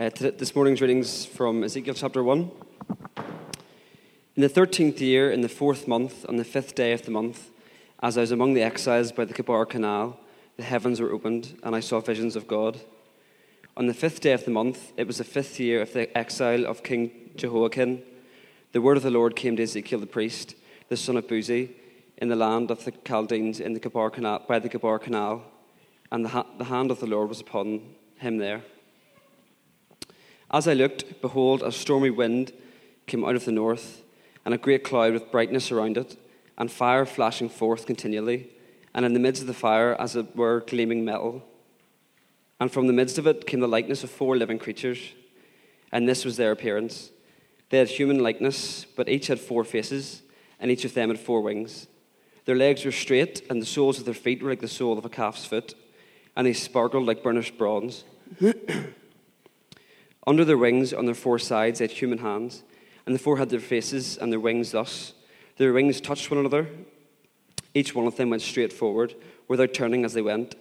Uh, this morning's readings from Ezekiel chapter 1. In the thirteenth year, in the fourth month, on the fifth day of the month, as I was among the exiles by the Chebar Canal, the heavens were opened, and I saw visions of God. On the fifth day of the month, it was the fifth year of the exile of King Jehoiakim, the word of the Lord came to Ezekiel the priest, the son of Buzi, in the land of the Chaldeans in the Chebar Canal, by the Chebar Canal, and the, ha- the hand of the Lord was upon him there. As I looked, behold, a stormy wind came out of the north, and a great cloud with brightness around it, and fire flashing forth continually, and in the midst of the fire, as it were, gleaming metal. And from the midst of it came the likeness of four living creatures, and this was their appearance. They had human likeness, but each had four faces, and each of them had four wings. Their legs were straight, and the soles of their feet were like the sole of a calf's foot, and they sparkled like burnished bronze. Under their wings, on their four sides, they had human hands, and the four had their faces and their wings thus. Their wings touched one another. Each one of them went straight forward, without turning as they went.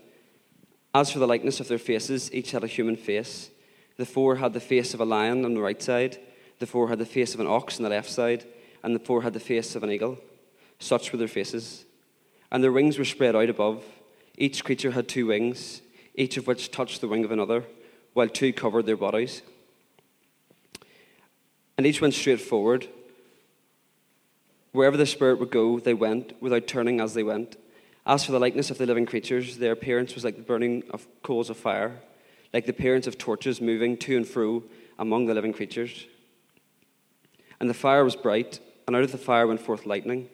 As for the likeness of their faces, each had a human face. The four had the face of a lion on the right side, the four had the face of an ox on the left side, and the four had the face of an eagle. Such were their faces. And their wings were spread out above. Each creature had two wings, each of which touched the wing of another, while two covered their bodies. And each went straight forward. Wherever the Spirit would go, they went, without turning as they went. As for the likeness of the living creatures, their appearance was like the burning of coals of fire, like the appearance of torches moving to and fro among the living creatures. And the fire was bright, and out of the fire went forth lightning,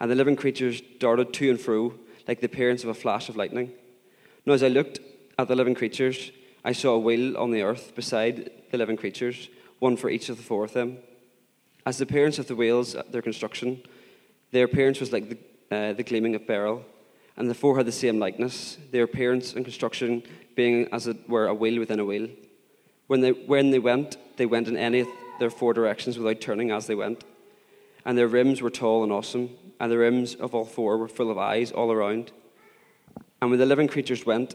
and the living creatures darted to and fro like the appearance of a flash of lightning. Now, as I looked at the living creatures, I saw a wheel on the earth beside the living creatures one for each of the four of them. As the appearance of the wheels at their construction, their appearance was like the, uh, the gleaming of beryl, and the four had the same likeness, their appearance and construction being as it were a wheel within a wheel. When they, when they went, they went in any of their four directions without turning as they went. And their rims were tall and awesome, and the rims of all four were full of eyes all around. And when the living creatures went,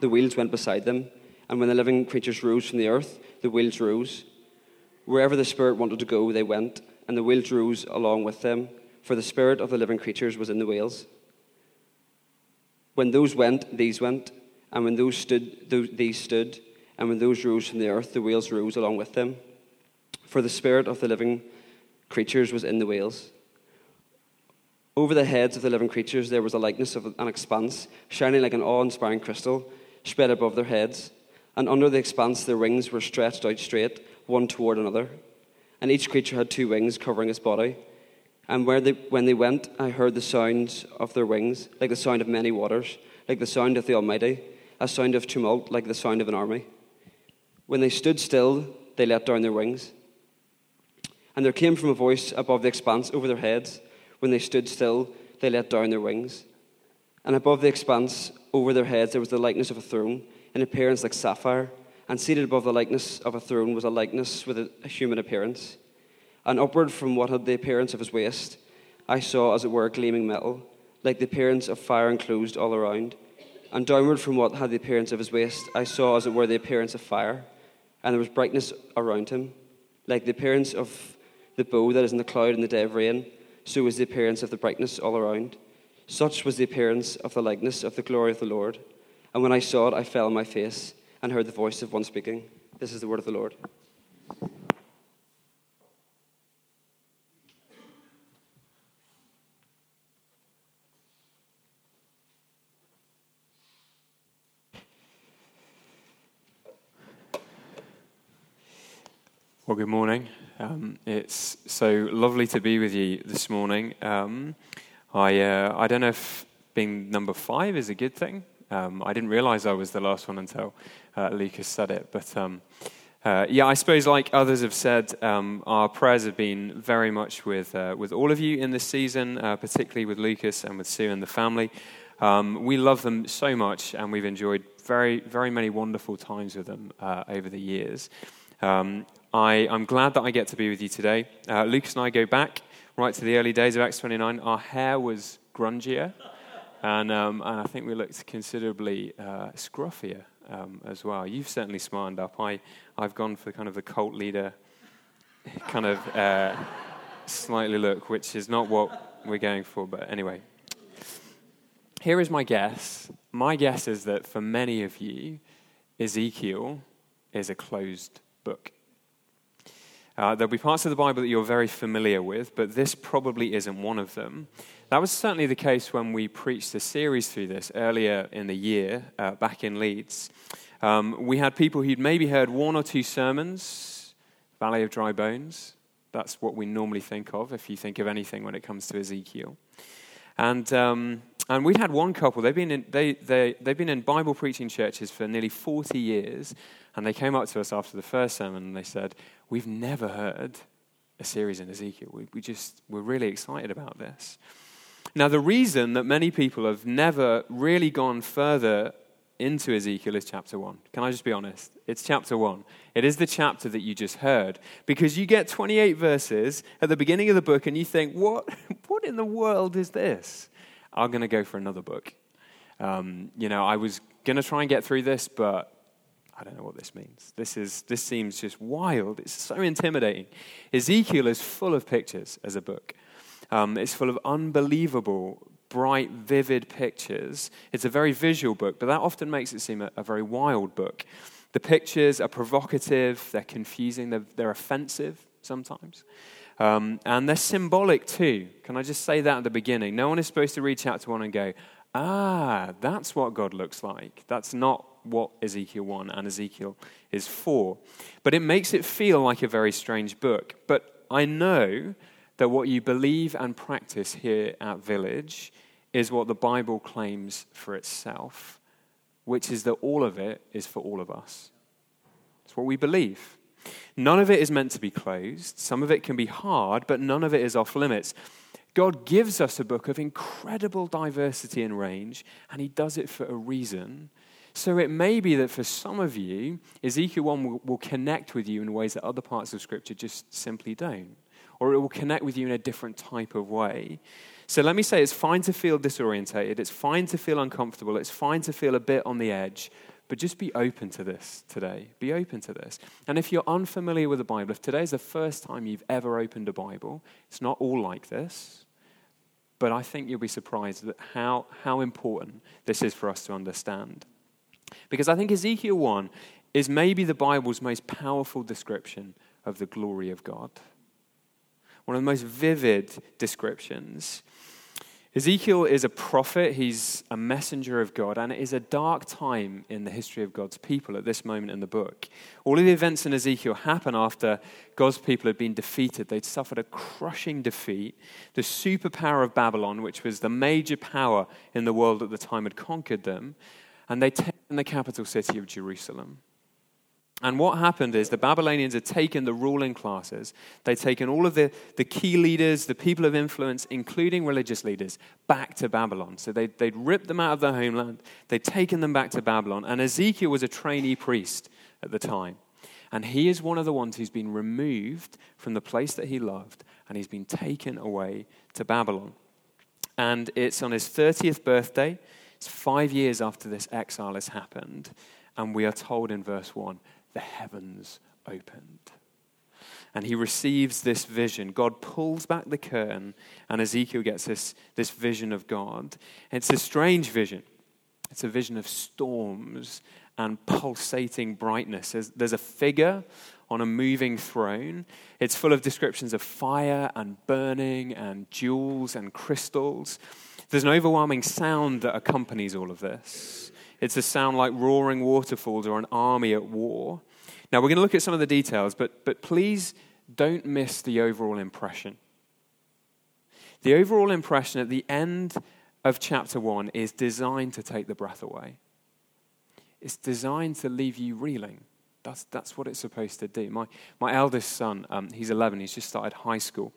the wheels went beside them, and when the living creatures rose from the earth, the wheels rose. Wherever the Spirit wanted to go, they went, and the whales rose along with them, for the Spirit of the living creatures was in the whales. When those went, these went, and when those stood, these stood, and when those rose from the earth, the whales rose along with them. For the Spirit of the living creatures was in the whales. Over the heads of the living creatures there was a likeness of an expanse, shining like an awe inspiring crystal, spread above their heads. And under the expanse their wings were stretched out straight one toward another. And each creature had two wings covering its body. And where they, when they went, I heard the sounds of their wings, like the sound of many waters, like the sound of the Almighty, a sound of tumult, like the sound of an army. When they stood still, they let down their wings. And there came from a voice above the expanse over their heads. When they stood still, they let down their wings. And above the expanse over their heads, there was the likeness of a throne, in appearance like sapphire and seated above the likeness of a throne was a likeness with a, human appearance. And upward from what had the appearance of his waist, I saw, as it were, gleaming metal, like the appearance of fire enclosed all around. And downward from what had the appearance of his waist, I saw, as it were, the appearance of fire. And there was brightness around him, like the appearance of the bow that is in the cloud in the day of rain, so was the appearance of the brightness all around. Such was the appearance of the likeness of the glory of the Lord. And when I saw it, I fell on my face and heard the voice of one speaking. This is the word of the Lord. Well, good morning. Um, it's so lovely to be with you this morning. Um, I uh, I don't know if being number five is a good thing. Um, I didn't realize I was the last one until uh, Lucas said it. But um, uh, yeah, I suppose, like others have said, um, our prayers have been very much with, uh, with all of you in this season, uh, particularly with Lucas and with Sue and the family. Um, we love them so much, and we've enjoyed very, very many wonderful times with them uh, over the years. Um, I, am glad that I get to be with you today. Uh, Lucas and I go back right to the early days of Acts 29. Our hair was grungier and, um, and I think we looked considerably uh, scruffier um, as well. You've certainly smartened up. I, I've gone for kind of the cult leader kind of uh, slightly look, which is not what we're going for. But anyway, here is my guess. My guess is that for many of you, Ezekiel is a closed book. Uh, there'll be parts of the Bible that you're very familiar with, but this probably isn't one of them. That was certainly the case when we preached a series through this earlier in the year uh, back in Leeds. Um, we had people who'd maybe heard one or two sermons, Valley of Dry Bones. That's what we normally think of if you think of anything when it comes to Ezekiel. And, um, and we'd had one couple, they've been, in, they, they, they've been in Bible preaching churches for nearly 40 years, and they came up to us after the first sermon and they said, We've never heard a series in Ezekiel. We, we just, we're really excited about this. Now, the reason that many people have never really gone further into Ezekiel is chapter 1. Can I just be honest? It's chapter 1. It is the chapter that you just heard. Because you get 28 verses at the beginning of the book and you think, what, what in the world is this? I'm going to go for another book. Um, you know, I was going to try and get through this, but I don't know what this means. This, is, this seems just wild. It's so intimidating. Ezekiel is full of pictures as a book, um, it's full of unbelievable, bright, vivid pictures. It's a very visual book, but that often makes it seem a, a very wild book. The pictures are provocative, they're confusing, they're, they're offensive sometimes. Um, and they're symbolic too. Can I just say that at the beginning? No one is supposed to reach out to 1 and go, ah, that's what God looks like. That's not what Ezekiel 1 and Ezekiel is for. But it makes it feel like a very strange book. But I know that what you believe and practice here at Village is what the Bible claims for itself, which is that all of it is for all of us. It's what we believe. None of it is meant to be closed. Some of it can be hard, but none of it is off limits. God gives us a book of incredible diversity and range, and He does it for a reason. So it may be that for some of you, Ezekiel 1 will, will, connect with you in ways that other parts of Scripture just simply don't. Or it will connect with you in a different type of way. So let me say it's fine to feel disorientated, it's fine to feel uncomfortable, it's fine to feel a bit on the edge, but just be open to this today. Be open to this. And if you're unfamiliar with the Bible, if today's the first time you've ever opened a Bible, it's not all like this. But I think you'll be surprised at how, how important this is for us to understand. Because I think Ezekiel 1 is maybe the Bible's most powerful description of the glory of God. One of the most vivid descriptions. Ezekiel is a prophet, he's a messenger of God, and it is a dark time in the history of God's people at this moment in the book. All of the events in Ezekiel happen after God's people had been defeated. They'd suffered a crushing defeat. The superpower of Babylon, which was the major power in the world at the time, had conquered them, and they'd taken the capital city of Jerusalem. And what happened is the Babylonians had taken the ruling classes, they'd taken all of the, the key leaders, the people of influence, including religious leaders, back to Babylon. So they'd, they'd ripped them out of their homeland, they'd taken them back to Babylon. And Ezekiel was a trainee priest at the time. And he is one of the ones who's been removed from the place that he loved, and he's been taken away to Babylon. And it's on his 30th birthday, it's five years after this exile has happened, and we are told in verse 1 the heavens opened. And he receives this vision. God pulls back the curtain, and Ezekiel gets this, this vision of God. It's a strange vision. It's a vision of storms and pulsating brightness. There's, there's, a figure on a moving throne. It's full of descriptions of fire and burning and jewels and crystals. There's an overwhelming sound that accompanies all of this. It's a sound like roaring waterfalls or an army at war. Now, we're going to look at some of the details, but, but please don't miss the overall impression. The overall impression at the end of chapter 1 is designed to take the breath away. It's designed to leave you reeling. That's, that's what it's supposed to do. My, my eldest son, um, he's 11, he's just started high school.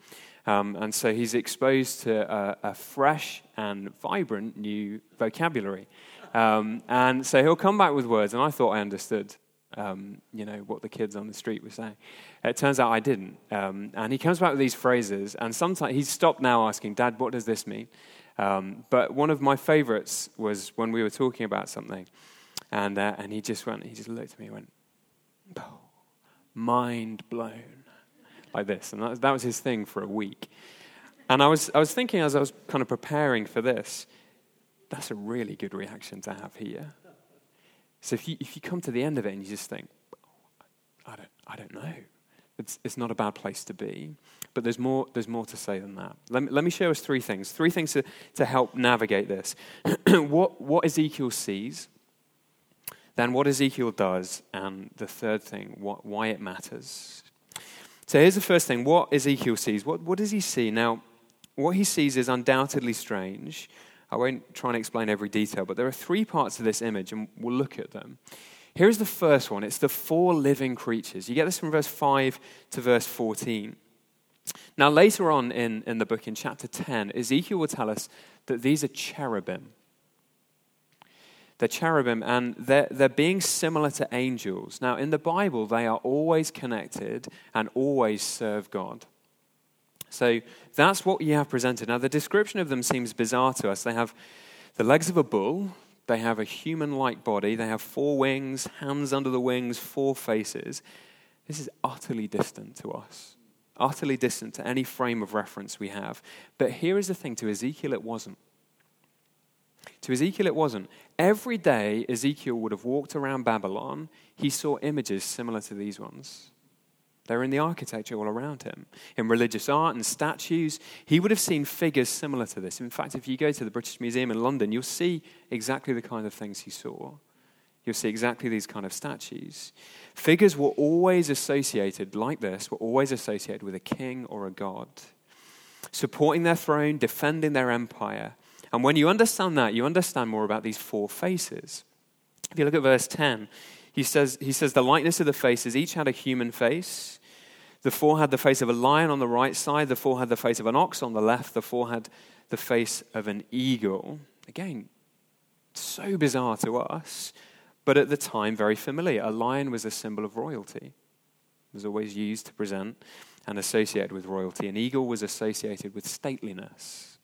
Um, and so he's exposed to a, a, fresh and vibrant new vocabulary. Um, and so he'll come back with words, and I thought I understood. Um, you know what the kids on the street were saying. It turns out I didn't. Um, and he comes back with these phrases, and sometimes he's stopped now asking, "Dad, what does this mean?" Um, but one of my favorites was when we were talking about something, And, uh, and he just went, he just looked at me and went, oh, mind blown, like this. And that, that was his thing for a week. And I was, I was thinking as I was kind of preparing for this, that's a really good reaction to have here. So if you, if you come to the end of it and you just think, I don't, I don't know, it's, it's not a bad place to be. But there's more, there's more to say than that. Let me, let me show us three things. Three things to, to help navigate this. what, what Ezekiel sees, then what Ezekiel does, and the third thing, what, why it matters. So here's the first thing what Ezekiel sees. What, what does he see? Now, what he sees is undoubtedly strange. I won't try and explain every detail, but there are three parts of this image, and we'll look at them. Here's the first one it's the four living creatures. You get this from verse 5 to verse 14. Now, later on in, in the book, in chapter 10, Ezekiel will tell us that these are cherubim. They're cherubim, and they're, they're being similar to angels. Now, in the Bible, they are always connected and always serve God. So that's what you have presented. Now, the description of them seems bizarre to us. They have the legs of a bull, they have a human like body, they have four wings, hands under the wings, four faces. This is utterly distant to us utterly distant to any frame of reference we have. But here is the thing to Ezekiel, it wasn't. To Ezekiel, it wasn't. Every day Ezekiel would have walked around Babylon, he saw images similar to these ones. They're in the architecture all around him. In religious art and statues, he would have seen figures similar to this. In fact, if you go to the British Museum in London, you'll see exactly the kind of things he saw. You'll see exactly these kind of statues. Figures were always associated, like this, were always associated with a king or a god, supporting their throne, defending their empire. And when you understand that, you understand more about these four faces. If you look at verse 10, he says, he says, The likeness of the faces, each had a human face. The four had the face of a lion on the right side, the four had the face of an ox on the left, the four had the face of an eagle. Again, so bizarre to us but at the time very familiar. A lion was a symbol of royalty. It was always used to present and associated with royalty. An eagle was associated with stateliness,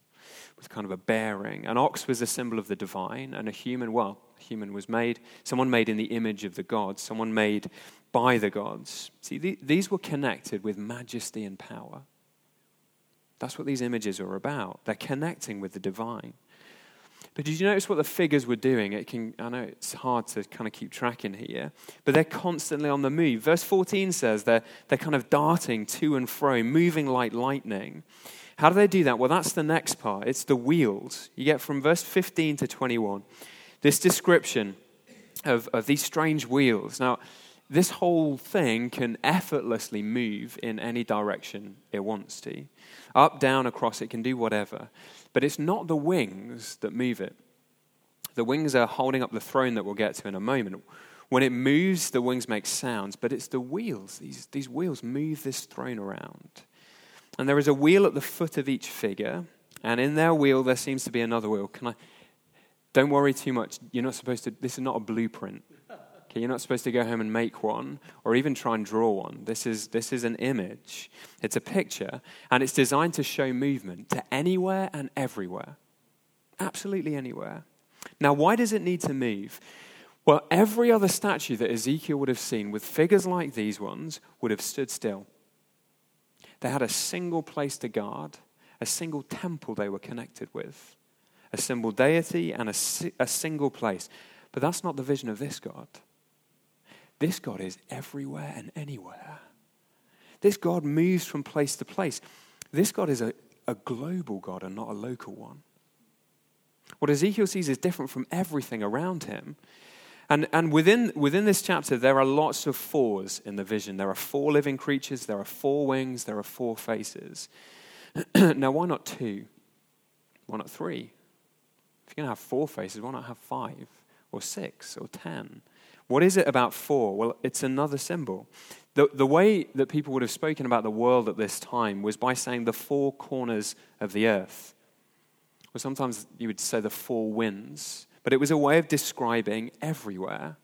with kind of a bearing. An ox was a symbol of the divine, and a human, well, human was made, someone made in the image of the gods, someone made by the gods. See, these were connected with majesty and power. That's what these images are about. They're connecting with the divine. But did you notice what the figures were doing? It can, I know it's hard to kind of keep track in here, but they're constantly on the move. Verse 14 says they're, they're kind of darting to and fro, moving like lightning. How do they do that? Well, that's the next part. It's the wheels. You get from verse 15 to 21 this description of, of these strange wheels. Now, this whole thing can effortlessly move in any direction it wants to. Up, down, across, it can do whatever. But it's not the wings that move it. The wings are holding up the throne that we'll get to in a moment. When it moves, the wings make sounds, but it's the wheels. These, these wheels move this throne around. And there is a wheel at the foot of each figure, and in their wheel there seems to be another wheel. Can I? Don't worry too much. You're not supposed to. This is not a blueprint. Okay, you're not supposed to go home and make one or even try and draw one. This is, this is an image, it's a picture, and it's designed to show movement to anywhere and everywhere. Absolutely anywhere. Now, why does it need to move? Well, every other statue that Ezekiel would have seen with figures like these ones would have stood still. They had a single place to guard, a single temple they were connected with, a single deity, and a, a single place. But that's not the vision of this God. This God is everywhere and anywhere. This God moves from place to place. This God is a, a global God and not a local one. What Ezekiel sees is different from everything around him. And, and within, within this chapter, there are lots of fours in the vision. There are four living creatures, there are four wings, there are four faces. now, why not two? Why not three? If you're going to have four faces, why not have five or six or ten? What is it about four? Well, it's another symbol. The, the way that people would have spoken about the world at this time was by saying the four corners of the earth. Or sometimes you would say the four winds. But it was a way of describing everywhere.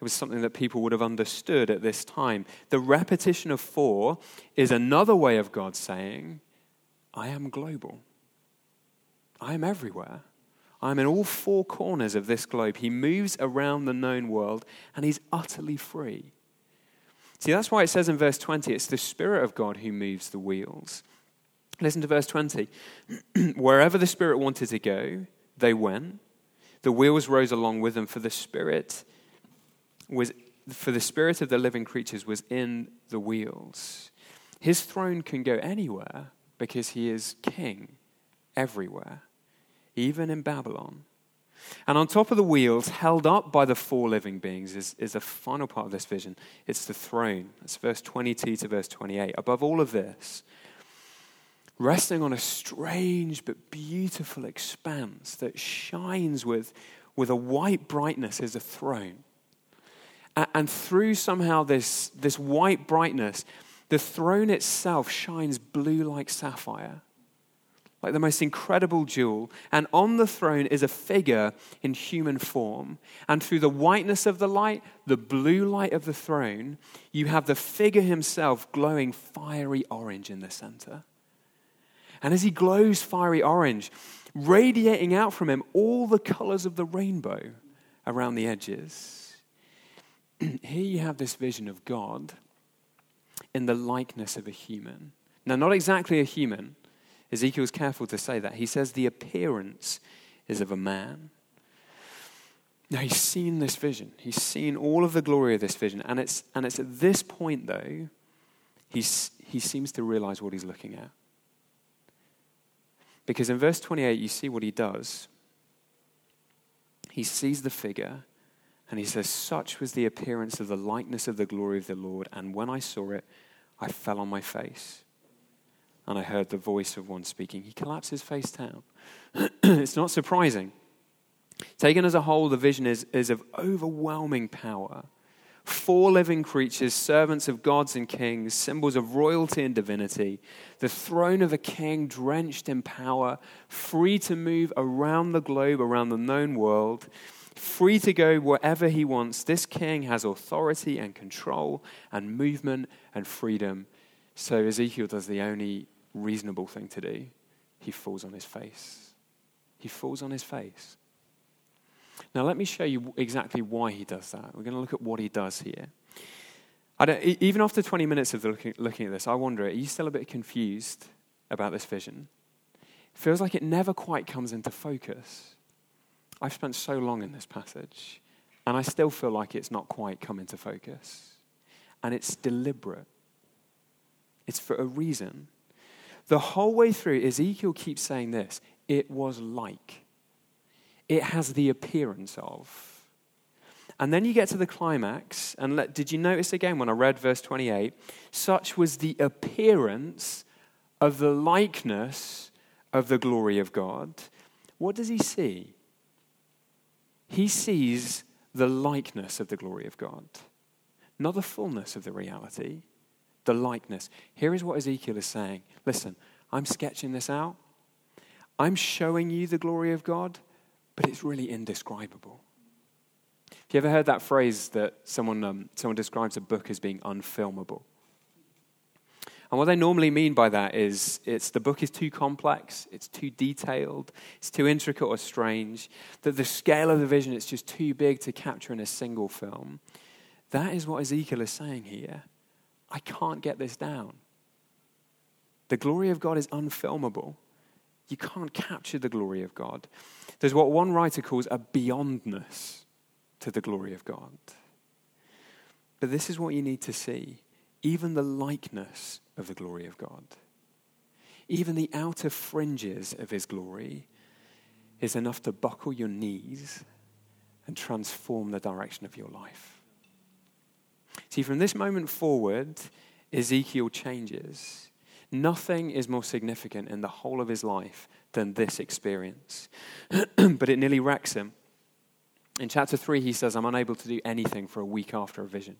It was something that people would have understood at this time. The repetition of four is another way of God saying, I am global. I am everywhere. I'm in all four corners of this globe. He moves around the known world and he's utterly free. See, that's why it says in verse 20 it's the Spirit of God who moves the wheels. Listen to verse 20. Wherever the Spirit wanted to go, they went. The wheels rose along with them, for the Spirit was for the spirit of the living creatures was in the wheels. His throne can go anywhere because he is king everywhere, even in Babylon. And on top of the wheels, held up by the four living beings, is, is the final part of this vision. It's the throne. It's verse 22 to verse 28. Above all of this, resting on a strange but beautiful expanse that shines with, with a white brightness, is a throne. And through somehow this, this white brightness, the throne itself shines blue like sapphire, like the most incredible jewel. And on the throne is a figure in human form. And through the whiteness of the light, the blue light of the throne, you have the figure himself glowing fiery orange in the center. And as he glows fiery orange, radiating out from him all the colors of the rainbow around the edges. here you have this vision of God in the likeness of a human. Now, not exactly a human. Ezekiel's careful to say that. He says the appearance is of a man. Now, he's seen this vision. He's seen all of the glory of this vision. And it's, and it's at this point, though, he's, he seems to realize what he's looking at. Because in verse 28, you see what he does. He sees the figure and he says, Such was the appearance of the likeness of the glory of the Lord. And when I saw it, I fell on my face. And I heard the voice of one speaking. He collapses face down. it's not surprising. Taken as a whole, the vision is, is of overwhelming power. Four living creatures, servants of gods and kings, symbols of royalty and divinity. The throne of a king drenched in power, free to move around the globe, around the known world free to go wherever he wants. This king has authority and control and movement and freedom. So Ezekiel does the only reasonable thing to do he falls on his face. He falls on his face. Now, let me show you exactly why he does that. We're going to look at what he does here. even after 20 minutes of looking, looking at this, I wonder are you still a bit confused about this vision? It feels like it never quite comes into focus. I've spent so long in this passage, and I still feel like it's not quite come into focus. And it's deliberate, it's for a reason. The whole way through, Ezekiel keeps saying this it was like, it has the appearance of. And then you get to the climax, and let, did you notice again when I read verse 28? Such was the appearance of the likeness of the glory of God. What does he see? he sees the likeness of the glory of God, not the fullness of the reality, the likeness. Here is what Ezekiel is saying Listen, I'm sketching this out. I'm showing you the glory of God, but it's really indescribable. Have you ever heard that phrase that someone, um, someone describes a book as being unfilmable? And what they normally mean by that is it's the book is too complex, it's too detailed, it's too intricate or strange, that the scale of the vision is just too big to capture in a single film. That is what Ezekiel is saying here. I can't get this down. The glory of God is unfilmable. You can't capture the glory of God. There's what one writer calls a beyondness to the glory of God. But this is what you need to see even the likeness of the glory of God. Even the outer fringes of his glory is enough to buckle your knees and transform the direction of your life. See, from this moment forward, Ezekiel changes. Nothing is more significant in the whole of his life than this experience. but it nearly wrecks him. In chapter 3, he says, I'm unable to do anything for a week after a vision.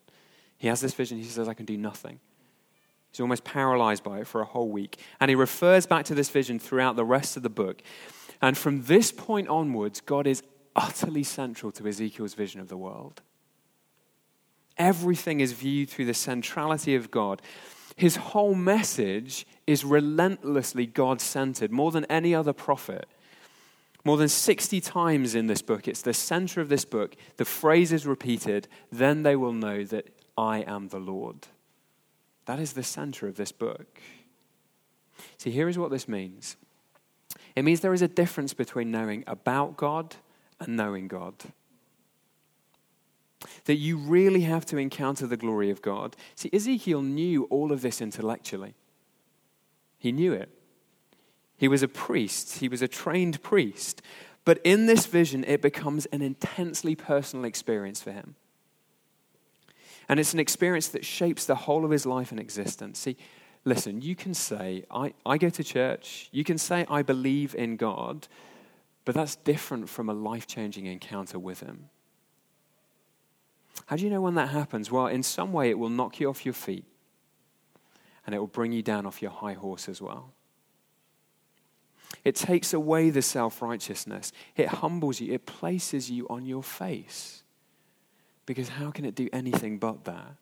He has this vision, he says, I can do nothing. He's almost paralyzed by it for a whole week. And he refers back to this vision throughout the rest of the book. And from this point onwards, God is utterly central to Ezekiel's vision of the world. Everything is viewed through the centrality of God. His whole message is relentlessly God centered, more than any other prophet. More than 60 times in this book, it's the center of this book. The phrase is repeated, then they will know that I am the Lord. That is the center of this book. See, here is what this means it means there is a difference between knowing about God and knowing God. That you really have to encounter the glory of God. See, Ezekiel knew all of this intellectually, he knew it. He was a priest, he was a trained priest. But in this vision, it becomes an intensely personal experience for him. And it's an experience that shapes the whole of his life and existence. See, listen, you can say, I, I go to church, you can say, I believe in God, but that's different from a life changing encounter with him. How do you know when that happens? Well, in some way, it will knock you off your feet and it will bring you down off your high horse as well. It takes away the self righteousness. It humbles you. It places you on your face. Because how can it do anything but that?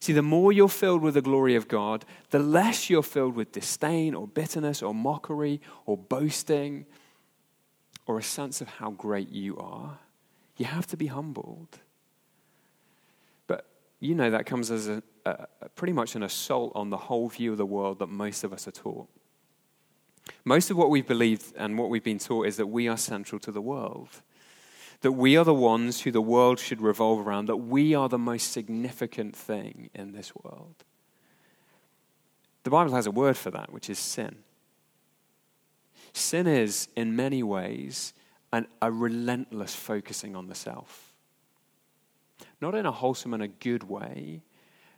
See, the more you're filled with the glory of God, the less you're filled with disdain or bitterness or mockery or boasting or a sense of how great you are. You have to be humbled. You know that comes as a, a, pretty much an assault on the whole view of the world that most of us are taught. Most of what we've believed and what we've been taught is that we are central to the world, that we are the ones who the world should revolve around, that we are the most significant thing in this world. The Bible has a word for that, which is sin. Sin is, in many ways, an, a relentless focusing on the self. Not in a wholesome and a good way,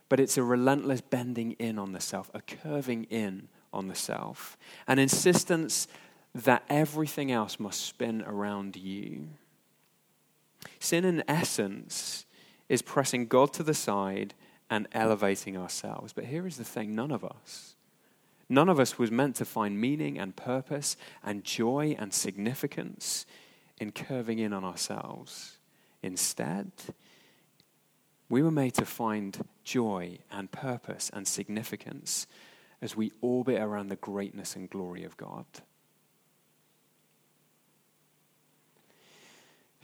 but it's a relentless bending in on the self, a curving in on the self, an insistence that everything else must spin around you. Sin, in essence, is pressing God to the side and elevating ourselves. But here is the thing none of us, none of us was meant to find meaning and purpose and joy and significance in curving in on ourselves. Instead, we were made to find joy and purpose and significance as we orbit around the greatness and glory of God.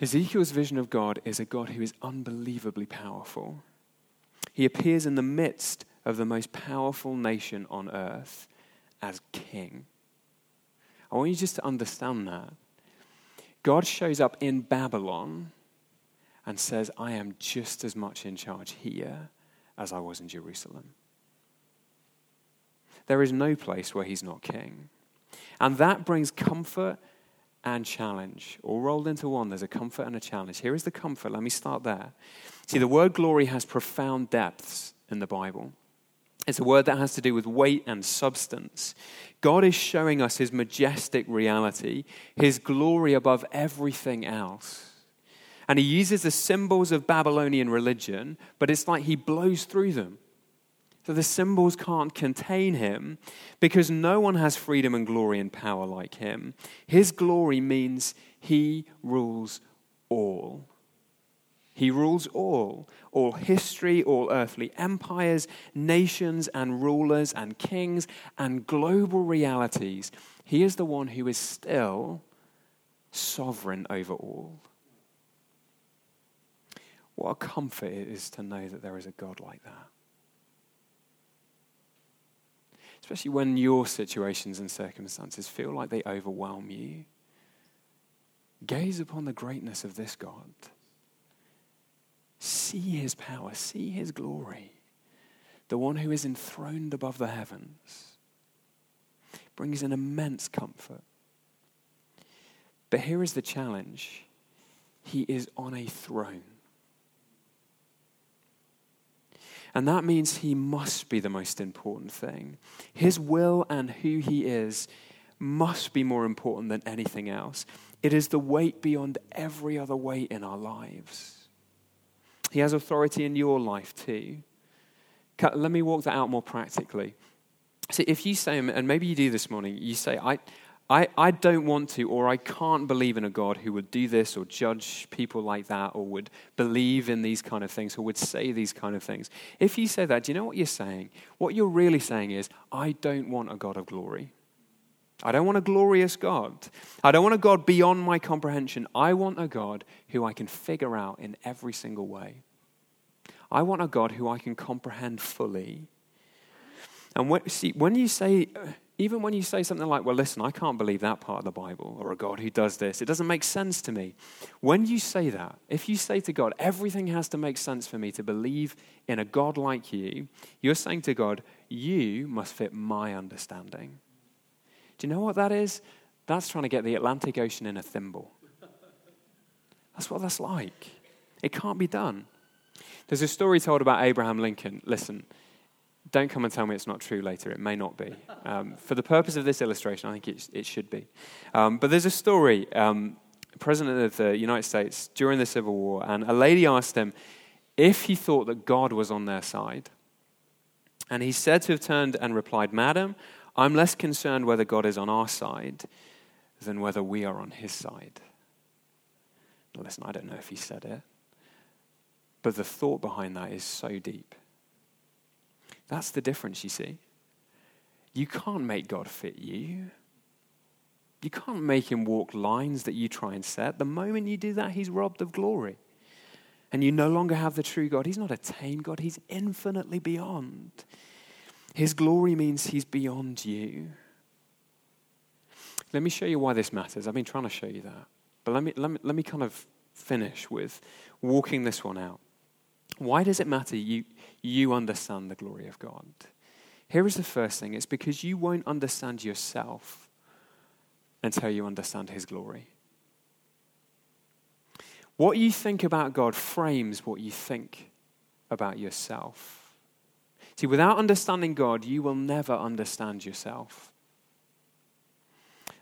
Ezekiel's vision of God is a God who is unbelievably powerful. He appears in the midst of the most powerful nation on earth as king. I want you just to understand that. God shows up in Babylon and says, I am just as much in charge here as I was in Jerusalem. There is no place where he's not king. And that brings comfort and challenge, all rolled into one. There's a comfort and a challenge. Here is the comfort. Let me start there. See, the word glory has profound depths in the Bible. It's a word that has to do with weight and substance. God is showing us his majestic reality, his glory above everything else. And he uses the symbols of Babylonian religion, but it's like he blows through them. So the symbols can't contain him because no one has freedom and glory and power like him. His glory means he rules all. He rules all, all history, all earthly empires, nations and rulers and kings and global realities. He is the one who is still sovereign over all. What a comfort it is to know that there is a God like that. especially when your situations and circumstances feel like they overwhelm you. Gaze upon the greatness of this God. See his power, see his glory, the one who is enthroned above the heavens. Brings an immense comfort. But here is the challenge He is on a throne. And that means he must be the most important thing. His will and who he is must be more important than anything else. It is the weight beyond every other weight in our lives. He has authority in your life too. Let me walk that out more practically. See, if you say, and maybe you do this morning, you say, I, I, I don't want to, or I can't believe in a God who would do this or judge people like that or would believe in these kind of things or would say these kind of things. If you say that, do you know what you're saying? What you're really saying is, I don't want a God of glory. I don't want a glorious God. I don't want a God beyond my comprehension. I want a God who I can figure out in every single way. I want a God who I can comprehend fully. And when, see, when you say, even when you say something like, well, listen, I can't believe that part of the Bible, or a God who does this, it doesn't make sense to me. When you say that, if you say to God, everything has to make sense for me to believe in a God like you, you're saying to God, you must fit my understanding. Do you know what that is? That's trying to get the Atlantic Ocean in a thimble. That's what that's like. It can't be done. There's a story told about Abraham Lincoln. Listen, don't come and tell me it's not true later. It may not be. Um, for the purpose of this illustration, I think it, it should be. Um, but there's a story. Um, President of the United States during the Civil War, and a lady asked him if he thought that God was on their side. And he said to have turned and replied, Madam, I'm less concerned whether God is on our side than whether we are on his side. Now, listen, I don't know if he said it, but the thought behind that is so deep. That's the difference, you see. You can't make God fit you. You can't make him walk lines that you try and set. The moment you do that, he's robbed of glory. And you no longer have the true God. He's not a tame God, he's infinitely beyond. His glory means he's beyond you. Let me show you why this matters. I've been trying to show you that. But let me, let me, let me kind of finish with walking this one out. Why does it matter you, you understand the glory of God? Here is the first thing it's because you won't understand yourself until you understand His glory. What you think about God frames what you think about yourself. See, without understanding God, you will never understand yourself.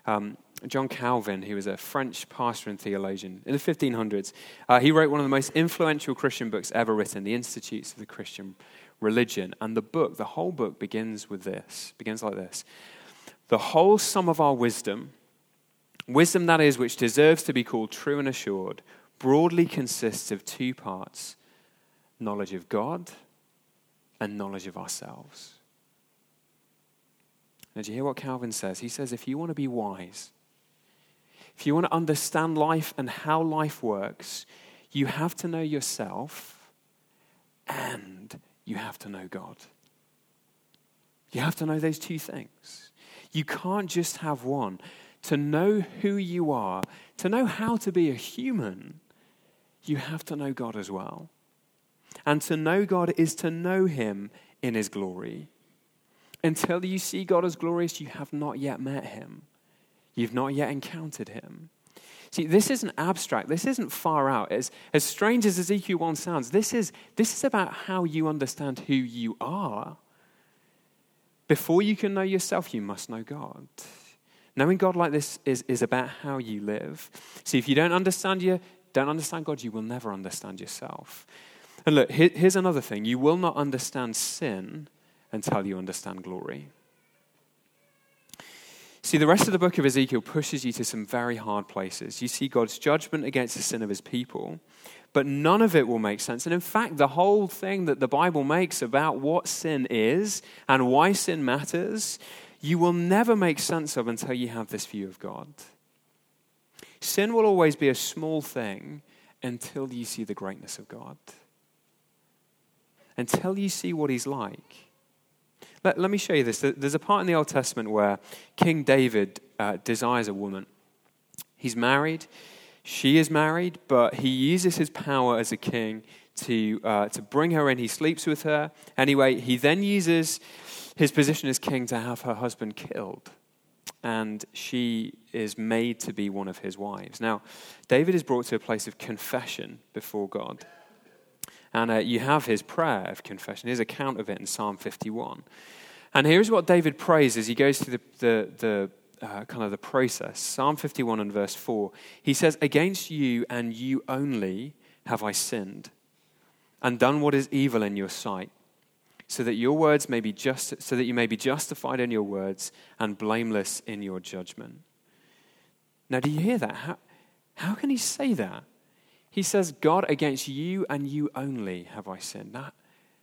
Um, John Calvin, who was a French pastor and theologian in the 1500s, uh, he wrote one of the most influential Christian books ever written, The Institutes of the Christian Religion. And the book, the whole book, begins with this, begins like this The whole sum of our wisdom, wisdom that is, which deserves to be called true and assured, broadly consists of two parts knowledge of God and knowledge of ourselves. Now, do you hear what Calvin says? He says, if you want to be wise, if you want to understand life and how life works, you have to know yourself and you have to know God. You have to know those two things. You can't just have one. To know who you are, to know how to be a human, you have to know God as well. And to know God is to know Him in His glory. Until you see God as glorious, you have not yet met Him. You've not yet encountered Him. See, this isn't abstract. This isn't far out. As, as strange as Ezekiel 1 sounds, this is, this is about how you understand who you are. Before you can know yourself, you must know God. Knowing God like this is, is about how you live. See, if you don't understand you don't understand God, you will never understand yourself. And look, here's another thing you will not understand sin until you understand glory. See, the rest of the book of Ezekiel pushes you to some very hard places. You see God's judgment against the sin of his people, but none of it will make sense. And in fact, the whole thing that the Bible makes about what sin is and why sin matters, you will never make sense of until you have this view of God. Sin will always be a small thing until you see the greatness of God until you see what he's like. Let, let me show you this. There's a part in the Old Testament where King David uh, desires a woman. He's married, she is married, but he uses his power as a king to, uh, to bring her in. He sleeps with her. Anyway, he then uses his position as king to have her husband killed. And she is made to be one of his wives. Now, David is brought to a place of confession before God. And uh, you have his prayer of confession, his account of it in Psalm 51. And here's what David prays as he goes through the, the, the uh, kind of the process. Psalm 51 and verse 4. He says, Against you and you only have I sinned and done what is evil in your sight, so that your words may be just, so that you may be justified in your words and blameless in your judgment. Now, do you hear that? How, how can he say that? He says, God, against you and you only have I sinned. Now,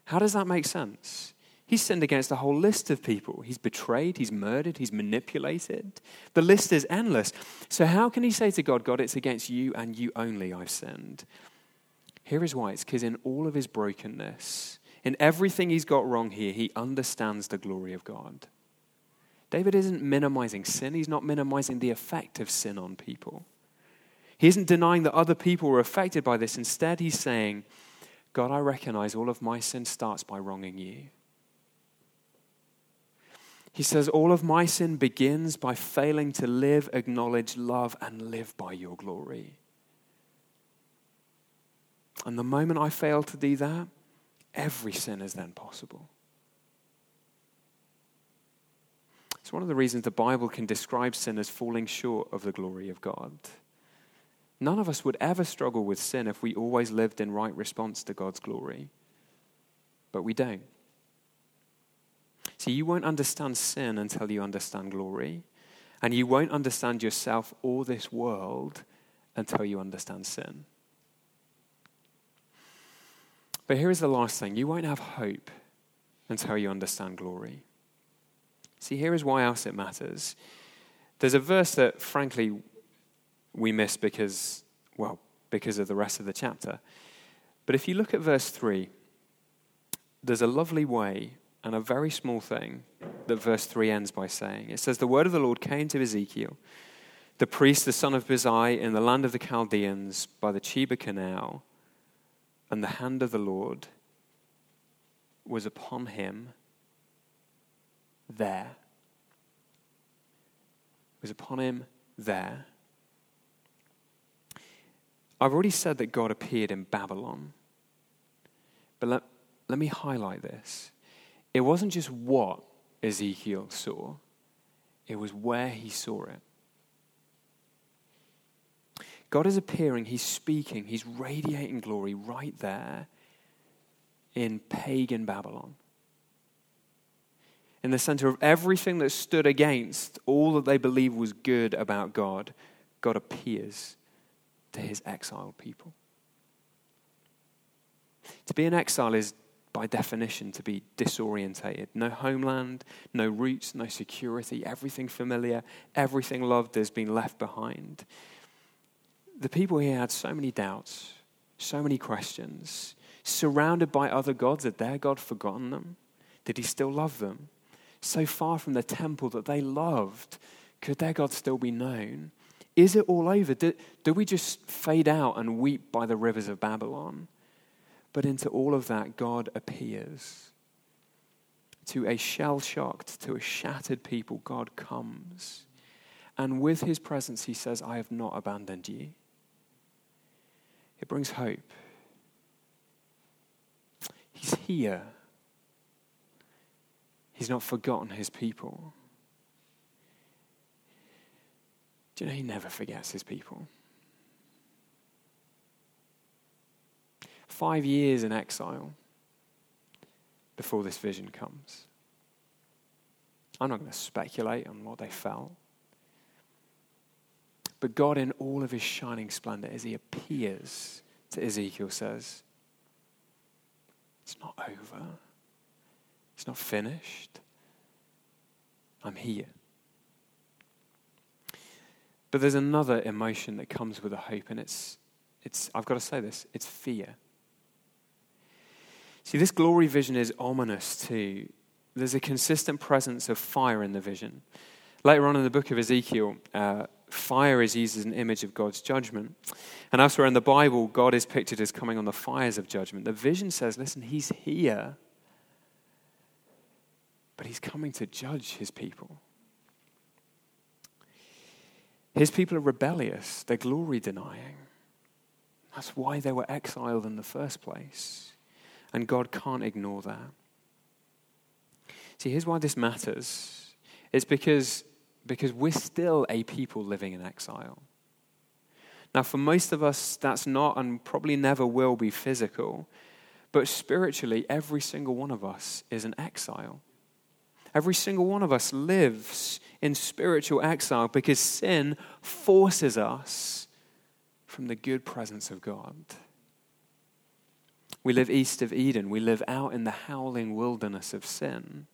how does that make sense? He's sinned against a whole list of people. He's betrayed, he's murdered, he's manipulated. The list is endless. So, how can he say to God, God, it's against you and you only I've sinned? Here is why it's because in all of his brokenness, in everything he's got wrong here, he understands the glory of God. David isn't minimizing sin, he's not minimizing the effect of sin on people. He isn't denying that other people were affected by this. Instead, he's saying, God, I recognize all of my sin starts by wronging you. He says, All of my sin begins by failing to live, acknowledge, love, and live by your glory. And the moment I fail to do that, every sin is then possible. It's one of the reasons the Bible can describe sin as falling short of the glory of God. None of us would ever struggle with sin if we always lived in right response to God's glory. But we don't. See, you won't understand sin until you understand glory. And you won't understand yourself or this world until you understand sin. But here is the last thing you won't have hope until you understand glory. See, here is why else it matters. There's a verse that, frankly, we miss because, well, because of the rest of the chapter. But if you look at verse 3, there's a lovely way and a very small thing that verse 3 ends by saying. It says, The word of the Lord came to Ezekiel, the priest, the son of Buzi, in the land of the Chaldeans by the Chebar Canal, and the hand of the Lord was upon him there. It Was upon him there. I've already said that God appeared in Babylon. But let, let me highlight this it wasn't just what Ezekiel saw, it was where he saw it. God is appearing, he's speaking, he's radiating glory right there in pagan Babylon. In the center of everything that stood against all that they believed was good about God, God appears to his exiled people. To be in exile is by definition, to be disorientated. No homeland, no roots, no security, everything familiar, everything loved has been left behind. The people here had so many doubts, so many questions, surrounded by other gods. Had their God forgotten them? Did he still love them? So far from the temple that they loved, could their God still be known? Is it all over? Do, do we just fade out and weep by the rivers of Babylon? But into all of that, God appears. To a shell shocked, to a shattered people, God comes. And with his presence, he says, I have not abandoned you. It brings hope. He's here. He's not forgotten his people. Do you know he never forgets his people? five years in exile before this vision comes. I'm not going to speculate on what they felt. But God, in all of his shining splendor, as he appears to Ezekiel, says, It's not over. It's not finished. I'm here. But there's another emotion that comes with a hope, and it's, it's I've got to say this, it's fear. See, this glory vision is ominous too. There's a consistent presence of fire in the vision. Later on in the book of Ezekiel, uh, fire is used as an image of God's judgment. And elsewhere in the Bible, God is pictured as coming on the fires of judgment. The vision says, listen, he's here, but he's coming to judge his people. His people are rebellious, they're glory denying. That's why they were exiled in the first place. And God can't ignore that. See, here's why this matters. It's because, because we're still a people living in exile. Now, for most of us, that's not and probably never will be physical. But spiritually, every single one of us is an exile. Every single one of us lives in spiritual exile because sin forces us from the good presence of God. We live east of Eden. We live out in the howling wilderness of sin.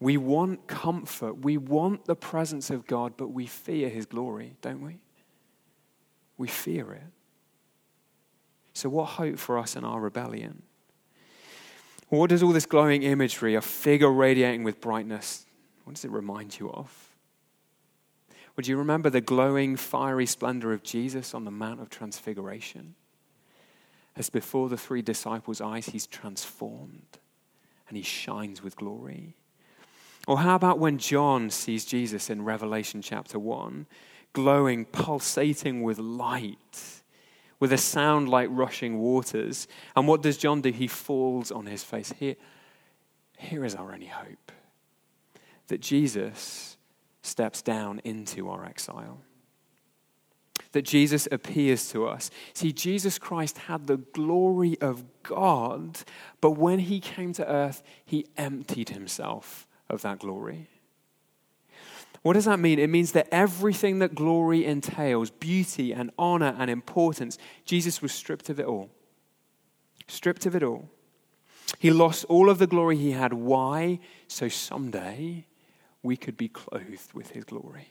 We want comfort. We want the presence of God, but we fear his glory, don't we? We fear it. So, what hope for us in our rebellion? What does all this glowing imagery, a figure radiating with brightness, what does it remind you of? Would you remember the glowing, fiery splendor of Jesus on the Mount of Transfiguration? As before the three disciples' eyes, he's transformed and he shines with glory. Or how about when John sees Jesus in Revelation chapter 1, glowing, pulsating with light, with a sound like rushing waters? And what does John do? He falls on his face. Here, here is our only hope that Jesus steps down into our exile that Jesus appears to us. See, Jesus Christ had the glory of God, but when he came to earth, he emptied himself of that glory. What does that mean? It means that everything that glory entails, beauty and honor and importance, Jesus was stripped of it all. Stripped of it all. He lost all of the glory he had. Why? So someday we could be clothed with his glory.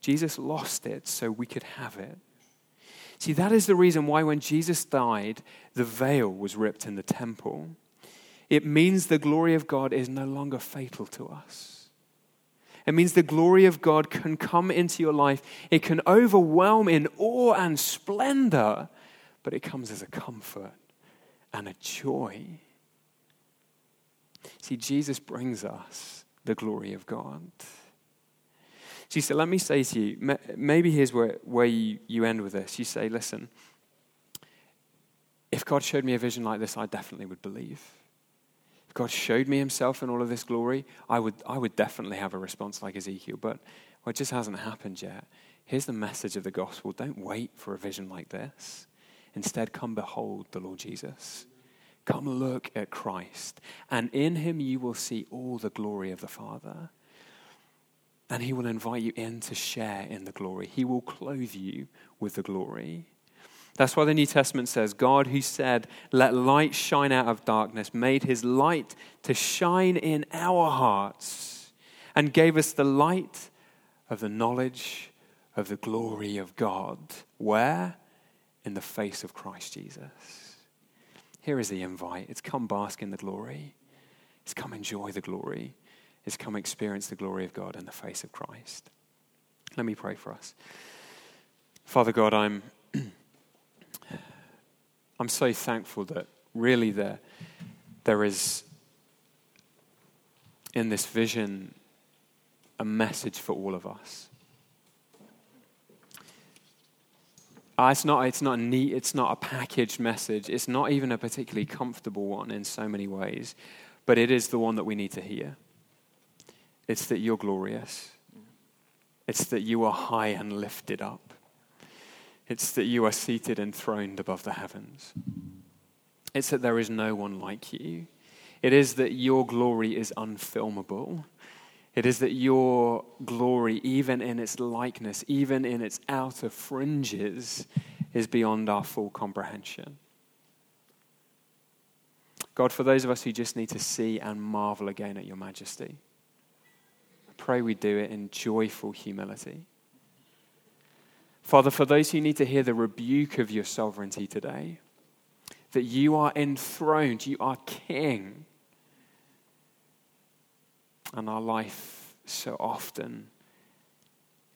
Jesus lost it so we could have it. See, that is the reason why when Jesus died, the veil was ripped in the temple. It means the glory of God is no longer fatal to us. It means the glory of God can come into your life. It can overwhelm in awe and splendor, but it comes as a comfort and a joy. See, Jesus brings us the glory of God. She said, Let me say to you, maybe here's where, where you, you end with this. You say, Listen, if God showed me a vision like this, I definitely would believe. God showed me himself in all of this glory, I would, I would definitely have a response like Ezekiel. But well, it just hasn't happened yet. Here's the message of the gospel don't wait for a vision like this. Instead, come behold the Lord Jesus. Come look at Christ, and in him you will see all the glory of the Father. And he will invite you in to share in the glory. He will clothe you with the glory. That's why the New Testament says God, who said, Let light shine out of darkness, made his light to shine in our hearts and gave us the light of the knowledge of the glory of God. Where? In the face of Christ Jesus. Here is the invite it's come bask in the glory, it's come enjoy the glory it's come experience the glory of God in the face of Christ. Let me pray for us. Father God, I'm, I'm so thankful that really there, there is in this vision a message for all of us. Uh, it's not, it's not neat, it's not a packaged message. It's not even a particularly comfortable one in so many ways, but it is the one that we need to hear. It's that you're glorious. It's that you are high and lifted up. It's that you are seated enthroned above the heavens. It's that there is no one like you. It is that your glory is unfilmable. It is that your glory, even in its likeness, even in its outer fringes, is beyond our full comprehension. God, for those of us who just need to see and marvel again at your majesty, pray we do it in joyful humility. Father, for those who need to hear the rebuke of your sovereignty today, that you are enthroned, you are king. And our life so often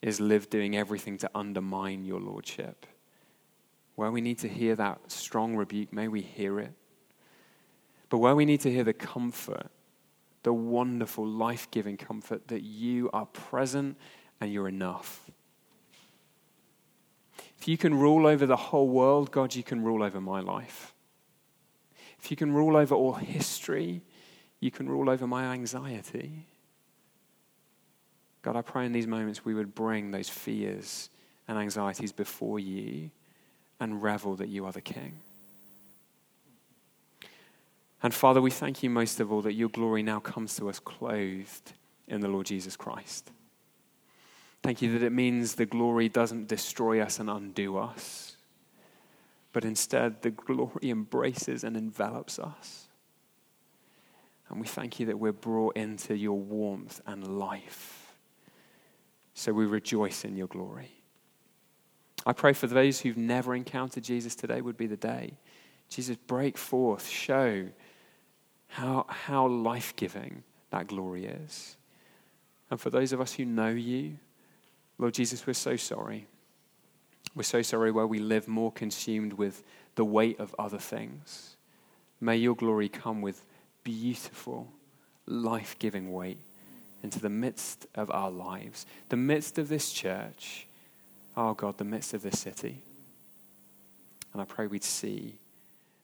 is lived doing everything to undermine your lordship. Where we need to hear that strong rebuke, may we hear it. But where we need to hear the comfort the wonderful, life giving comfort that you are present and you're enough. If you can rule over the whole world, God, you can rule over my life. If you can rule over all history, you can rule over my anxiety. God, I pray in these moments we would bring those fears and anxieties before you and revel that you are the King. And Father, we thank you most of all that your glory now comes to us clothed in the Lord Jesus Christ. Thank you that it means the glory doesn't destroy us and undo us, but instead the glory embraces and envelops us. And we thank you that we're brought into your warmth and life. So we rejoice in your glory. I pray for those who've never encountered Jesus today would be the day. Jesus, break forth, show how, how life giving that glory is. And for those of us who know you, Lord Jesus, we're so sorry. We're so sorry where we live more consumed with the weight of other things. May your glory come with beautiful, life giving weight into the midst of our lives, the midst of this church, oh God, the midst of this city. And I pray we'd see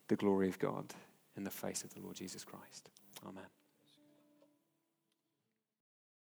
the glory of God in the face of the Lord Jesus Christ. Amen.